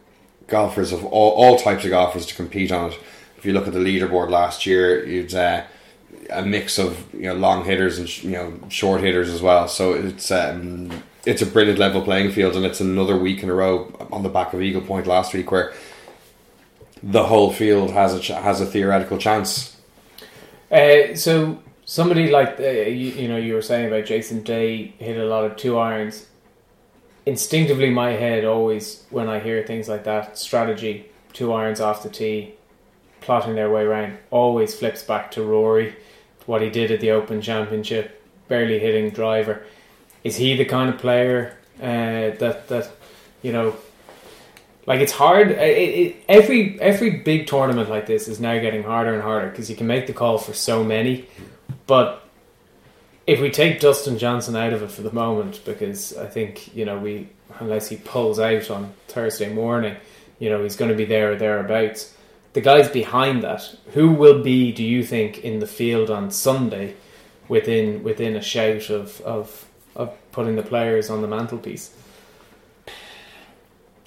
golfers of all, all types of golfers to compete on it. If you look at the leaderboard last year, it's uh, a mix of you know long hitters and you know short hitters as well. So it's um, it's a brilliant level playing field, and it's another week in a row on the back of Eagle Point last week where the whole field has a ch- has a theoretical chance. Uh, so somebody like uh, you, you know you were saying about Jason Day hit a lot of two irons. Instinctively, my head always when I hear things like that strategy two irons off the tee, plotting their way around, always flips back to Rory, what he did at the Open Championship, barely hitting driver. Is he the kind of player uh, that that you know? Like it's hard. It, it, every every big tournament like this is now getting harder and harder because you can make the call for so many. But if we take Dustin Johnson out of it for the moment, because I think you know we unless he pulls out on Thursday morning, you know he's going to be there or thereabouts. The guys behind that, who will be, do you think, in the field on Sunday, within within a shout of of of putting the players on the mantelpiece?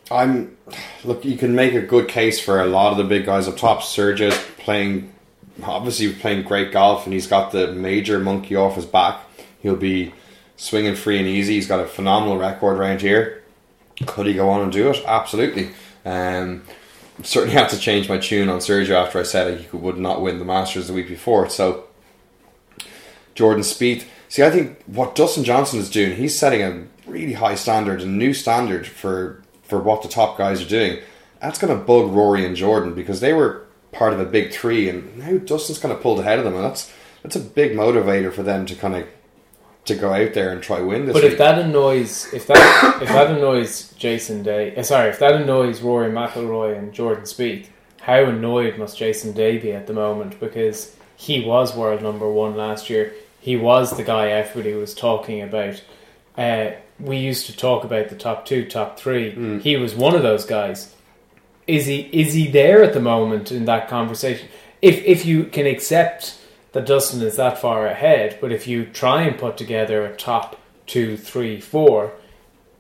I'm look. You can make a good case for a lot of the big guys up top. Sergio's playing, obviously playing great golf, and he's got the major monkey off his back. He'll be swinging free and easy. He's got a phenomenal record around here. Could he go on and do it? Absolutely. Um, certainly had to change my tune on Sergio after I said he would not win the Masters the week before. So Jordan Spieth. See, I think what Dustin Johnson is doing, he's setting a really high standard, a new standard for for what the top guys are doing. That's going to bug Rory and Jordan because they were part of a big three, and now Dustin's kind of pulled ahead of them, and that's that's a big motivator for them to kind of to go out there and try win this. But week. if that annoys, if that if that *coughs* annoys Jason Day, uh, sorry, if that annoys Rory McIlroy and Jordan Spieth, how annoyed must Jason Day be at the moment? Because he was world number one last year. He was the guy everybody was talking about. Uh, we used to talk about the top two, top three. He was one of those guys. Is he is he there at the moment in that conversation? If if you can accept that Dustin is that far ahead, but if you try and put together a top two, three, four,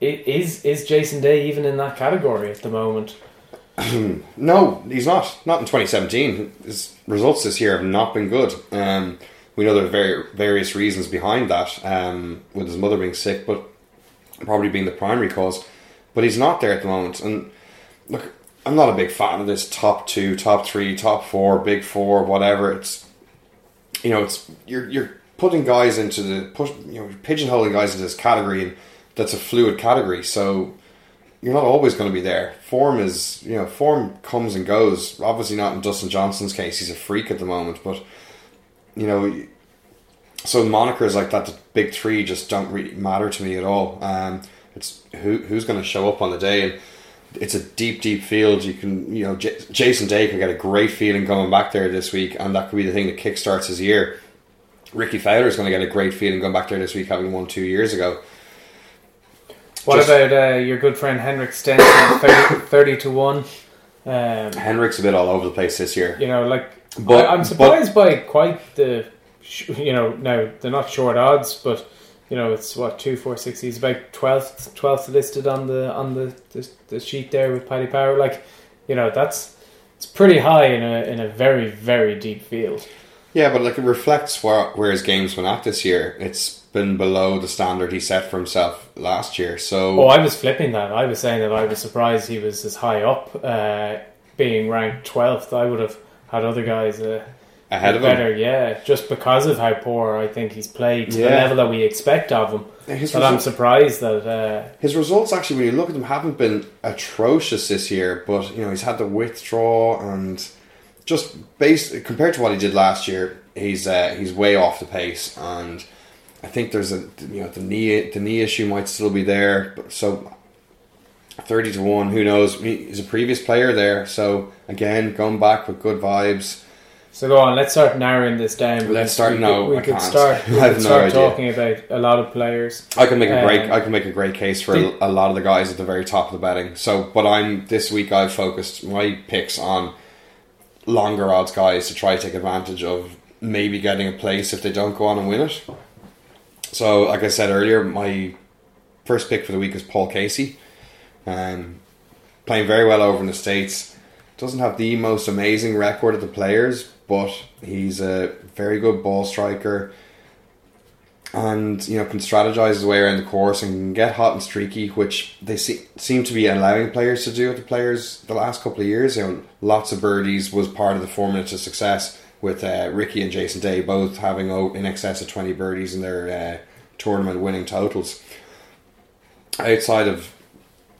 i- is is Jason Day even in that category at the moment? *clears throat* No, he's not. Not in 2017. His results this year have not been good. Um, we know there are very various reasons behind that, um, with his mother being sick, but probably being the primary cause. But he's not there at the moment. And look, I'm not a big fan of this top two, top three, top four, big four, whatever. It's you know, it's you're you're putting guys into the push, you know, pigeonholing guys into this category, and that's a fluid category. So you're not always going to be there. Form is, you know, form comes and goes. Obviously, not in Dustin Johnson's case; he's a freak at the moment. But you know, so monikers like that, the big three, just don't really matter to me at all. Um, It's who who's going to show up on the day, and it's a deep, deep field. You can, you know, J- Jason Day can get a great feeling coming back there this week, and that could be the thing that kickstarts his year. Rickie Fowler is going to get a great feeling going back there this week, having won two years ago. What Just- about uh, your good friend Henrik Stenson, *coughs* 30, 30 to 1? Um, Henrik's a bit all over the place this year. you know, like, But- I, I'm surprised by quite the, you know, now they're not short odds, but, you know, it's what, 2, 4, 6, he's about 12th, 12th listed on the on the, the, the sheet there with Paddy Power. Like, you know, that's, it's pretty high in a, in a very, very deep field. Yeah, but like it reflects where where his games went at this year. It's been below the standard he set for himself last year. So Oh, I was flipping that. I was saying that I was surprised he was as high up, uh, being ranked 12th. I would have had other guys uh, ahead of better, him, yeah, just because of how poor I think he's played to the level that we expect of him. his, But I'm surprised that uh, his results actually, when you look at them, haven't been atrocious this year. But you know, he's had the withdraw and just based compared to what he did last year, he's uh, he's way off the pace. And I think there's a you know the knee the knee issue might still be there. But so. 30 to 1, who knows? He's a previous player there, so again, going back with good vibes. So. Go on, let's start narrowing this down. Let's start- We, no, *laughs* we I could can't. start. We I have could no start idea. talking about a lot of players. I can make a great Um, I can make a great case for a, a lot of the guys at the very top of the betting. So, but I'm this week I've focused my picks on longer odds guys to try to take advantage of maybe getting a place if they don't go on and win it. So, like I said earlier, my first pick for the week is Paul Casey. Um, playing very well over in the states. Doesn't have the most amazing record of the players, but he's a very good ball striker and you know can strategize his way around the course and get hot and streaky, which they se- seem to be allowing players to do with the players the last couple of years. You know, lots of birdies was part of the formula to success with uh, Rickie and Jason Day both having in excess of twenty birdies in their uh, tournament winning totals. Outside of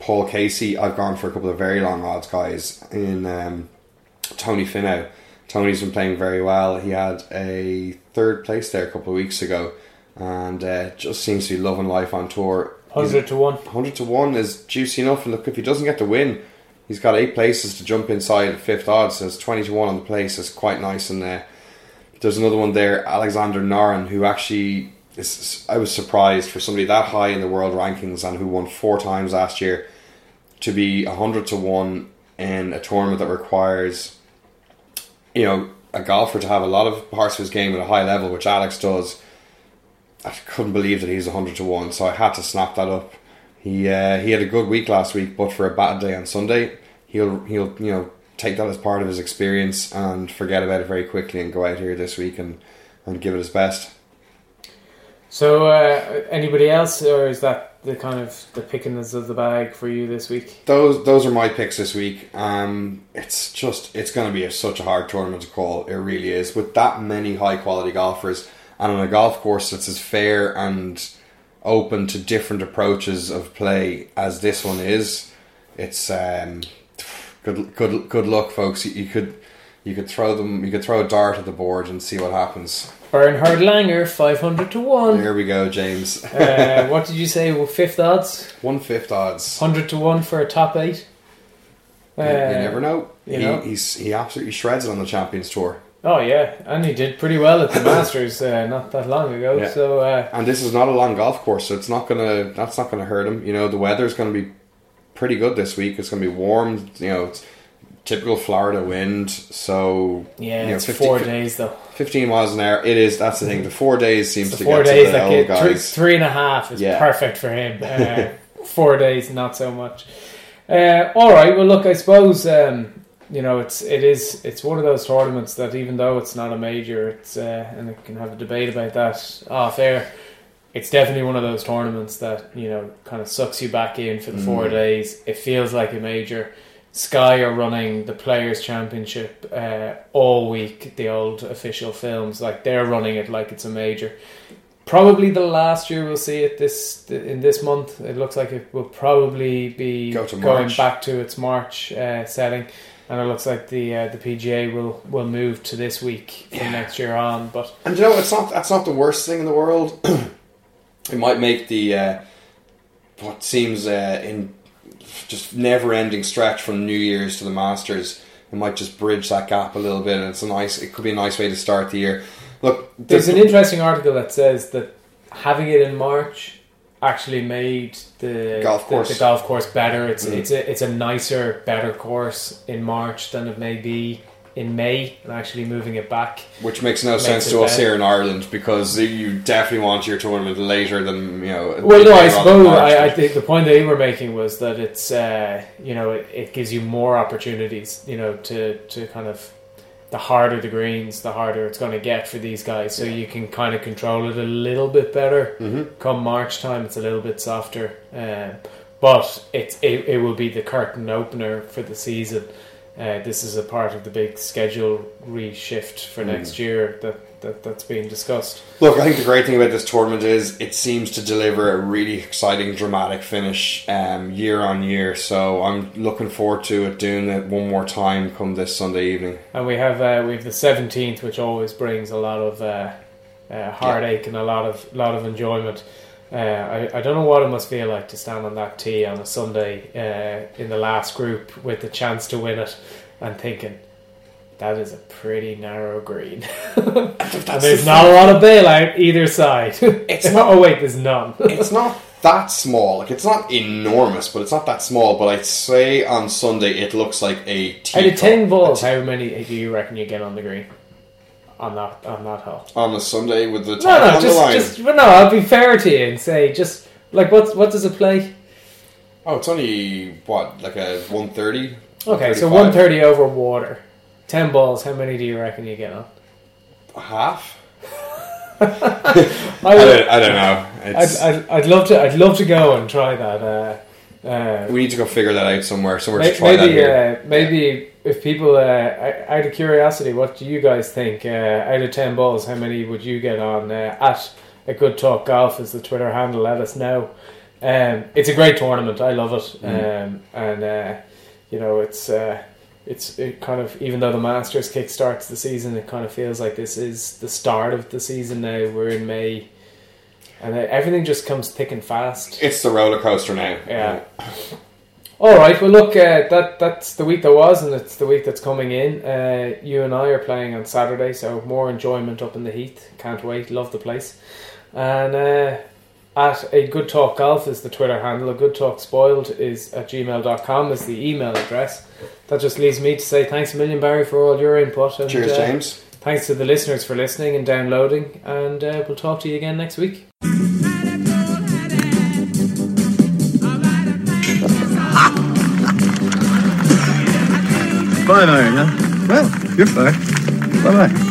Paul Casey, I've gone for a couple of very long odds guys in um, Tony Finau. Tony's been playing very well. He had a third place there a couple of weeks ago, and uh, just seems to be loving life on tour. 100 to 1. 100 to 1 is juicy enough. And look, if he doesn't get the win, he's got eight places to jump inside fifth odds. So it's 20 to 1 on the place. It's quite nice. And uh, there's another one there, Alexander Noren, who actually is. I was surprised for somebody that high in the world rankings and who won four times last year to be 100 to 1 in a tournament that requires, you know, a golfer to have a lot of parts of his game at a high level, which Alex does. I couldn't believe that he's 100 to 1, so I had to snap that up. He uh, he had a good week last week, but for a bad day on Sunday, he'll he'll you know take that as part of his experience and forget about it very quickly and go out here this week and, and give it his best. So, uh, anybody else, or is that the kind of the pickings of the bag for you this week? Those those are my picks this week. Um, it's just it's going to be a, such a hard tournament to call. It really is with that many high quality golfers and on a golf course that's as fair and open to different approaches of play as this one is. It's um, good good good luck, folks. You, you could you could throw them you could throw a dart at the board and see what happens. Bernhard Langer, 500 to 1. There we go, James. uh, what did you say? Well, fifth odds? One fifth odds. 100 to 1 for a top eight? You- you never know. you he, know. He's he absolutely shreds it on the Champions Tour. Oh, yeah. And he did pretty well at the Masters uh, not that long ago. Yeah. So, uh, And this is not a long golf course, so it's not gonna. That's not gonna hurt him. You know, the weather's gonna be pretty good this week. It's gonna be warm. You know, it's typical Florida wind. So yeah, you know, it's 50 four days though. Fifteen miles an hour. It is. That's the thing. The four days seems to four get days to the old get three, three and a half is Yeah. perfect for him. *laughs* Uh, four days, not so much. Uh, all right. Well, look, I suppose um, you know it's it is it's one of those tournaments that even though it's not a major, it's uh, and we can have a debate about that off air. It's definitely one of those tournaments that you know kind of sucks you back in for the four Mm. days. It feels like a major. Sky are running the Players Championship uh, all week. The old official films, like they're running it like it's a major. Probably the last year we'll see it this in this month. It looks like it will probably be Go going March. back to its March uh, setting, and it looks like the uh, the PGA will will move to this week from Yeah. next year on. But And you know, it's not. That's not the worst thing in the world. *clears throat* it might make the uh, what seems uh, in just never ending stretch from New Year's to the Masters. It might just bridge that gap a little bit, and it's a nice. It could be a nice way to start the year. Look, There's an interesting article that says that having it in March actually made the Golf the- course. the, golf course better. It's Mm. it's a it's a nicer, better course in March than it may be in May, and actually moving it back. which makes no Makes sense to us better. here in Ireland because you definitely want your tournament later than you know. Well, no, I later on in suppose I, I think the point they were making was that it's uh, you know it, it gives you more opportunities you know to to kind of the harder the greens, the harder it's going to get for these guys. So you can kind of control it a little bit better. Mhm. Come March time, it's a little bit softer, um, but it's it, it will be the curtain opener for the season. Uh, this is a part of the big schedule reshift for Mm. next year that, that that's being discussed. Look, I think the great thing about this tournament is it seems to deliver a really exciting, dramatic finish um, year on year. So I'm looking forward to it doing it one more time come this Sunday evening. And we have uh, we have the seventeenth, which always brings a lot of uh, uh, heartache and a lot of lot of enjoyment. Uh, I, I don't know what it must feel like to stand on that tee on a Sunday uh, in the last group with the chance to win it, and thinking that is a pretty narrow green, *laughs* and there's not a lot of bailout either side. It's *laughs* not. Oh wait, there's none. it's not that small. Like it's not enormous, but it's not that small. But I'd say on Sunday it looks like a Out of ten balls, how many do you reckon you get on the green on that on that hole? on a Sunday with the No, no, on the just, line. just, no. I'll be fair to you and say, just like what, what does it play? Oh, it's only what like a one thirty. Okay, so one thirty over water, ten balls. How many do you reckon you get on? half. *laughs* I *laughs* I don't, I don't know. I'd, I'd, I'd love to, I'd love to go and try that. Uh, uh, we need to go figure that out somewhere. Somewhere may- to try that maybe, here. uh, maybe if people, uh, out of curiosity, what do you guys think? Uh, out of ten balls, how many would you get on? Uh, at a good talk golf is the Twitter handle. Let us know. Um, it's a great tournament. I love it, Mm. um, and uh, you know it's uh, it's it kind of even though the Masters kick starts the season, it kind of feels like this is the start of the season now. We're in May, and everything just comes thick and fast. It's the roller coaster now. Yeah. All right. Well, look, uh, that that's the week that was, and it's the week that's coming in. Uh, you and I are playing on Saturday, so more enjoyment up in the Heath. Can't wait. Love the place. And uh, at a good talk golf is the Twitter handle. A good talk spoiled is at gmail.com is the email address. That just leaves me to say thanks a million, Barry, for all your input. And, Cheers, uh, James. Thanks to the listeners for listening and downloading, and uh, we'll talk to you again next week. Five iron, huh? Well, you're fine. Bye bye.